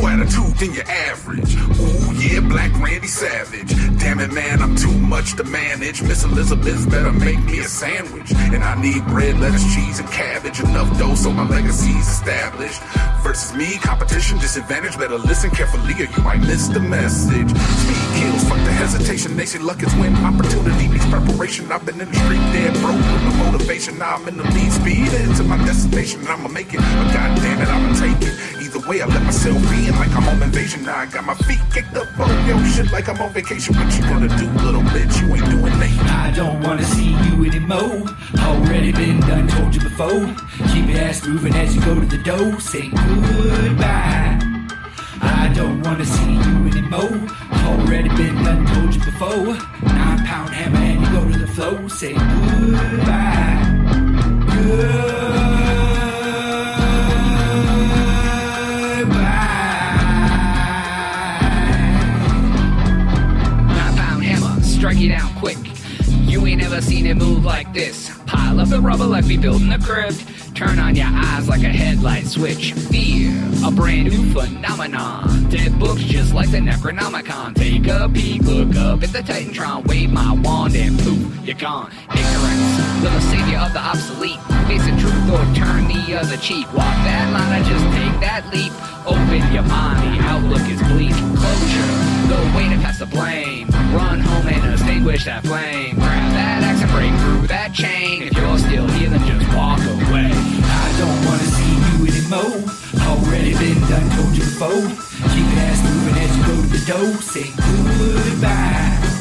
attitude than your average. Ooh, yeah, Black Randy Savage. Damn it, man, I'm too much to manage. Miss Elizabeth better make me a sandwich. And I need bread, lettuce, cheese, and cabbage. Enough dough so my legacy's established. Versus me, competition, disadvantage. Better listen carefully or you might miss the message. Speed kills, fuck the hesitation. They say luck is when opportunity meets preparation. I've been in the street dead broke with no motivation. Now I'm in the lead speed into my destination. I'ma make it, but goddamn it, I'ma take it. Way, I let myself be in like I'm home invasion. Now I got my feet kicked up on your shit like I'm on vacation. What you gonna do, little bitch? You ain't doing nothing. I don't wanna see you anymore. Already been done, told you before. Keep your ass moving as you go to the door. Say goodbye. I don't wanna see you anymore. Already been done, told you before. Nine pound hammer and you go to the floor. Say goodbye. Strike you down quick. You ain't ever seen it move like this. Pile up the rubber like we building a crypt. Turn on your eyes like a headlight switch. Fear, a brand new phenomenon. Dead books just like the Necronomicon. Take a peek, look up at the Titantron. Wave my wand and poof, you're gone. Ignorance, little savior of the obsolete. Face the truth or turn the other cheek. Walk that line or just take that leap. Extinguish that flame. Grab that axe and break through that chain. If you're still here, then just walk away. I don't wanna see you anymore. Already been done, told you before. Keep your ass moving as you go to the door. Say goodbye.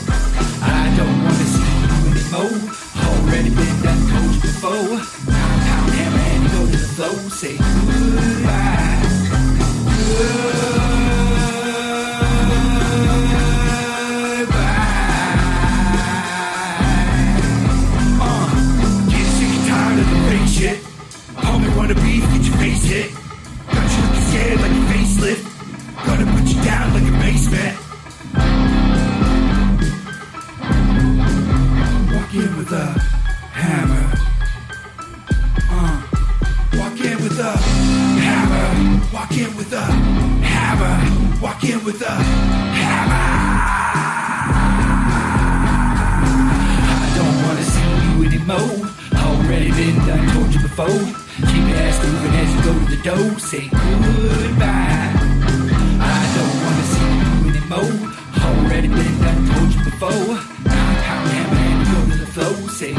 Face hit. Got you looking scared like a facelift. Gonna put you down like a basement. Walk in with a hammer. Uh, walk in with a hammer. Walk in with a hammer. Walk in with a hammer. I don't wanna see you anymore. Already been done, told you before don't say goodbye. I don't wanna see you anymore. Already been done, told you before. I'm pound hammer and go to the flow. Say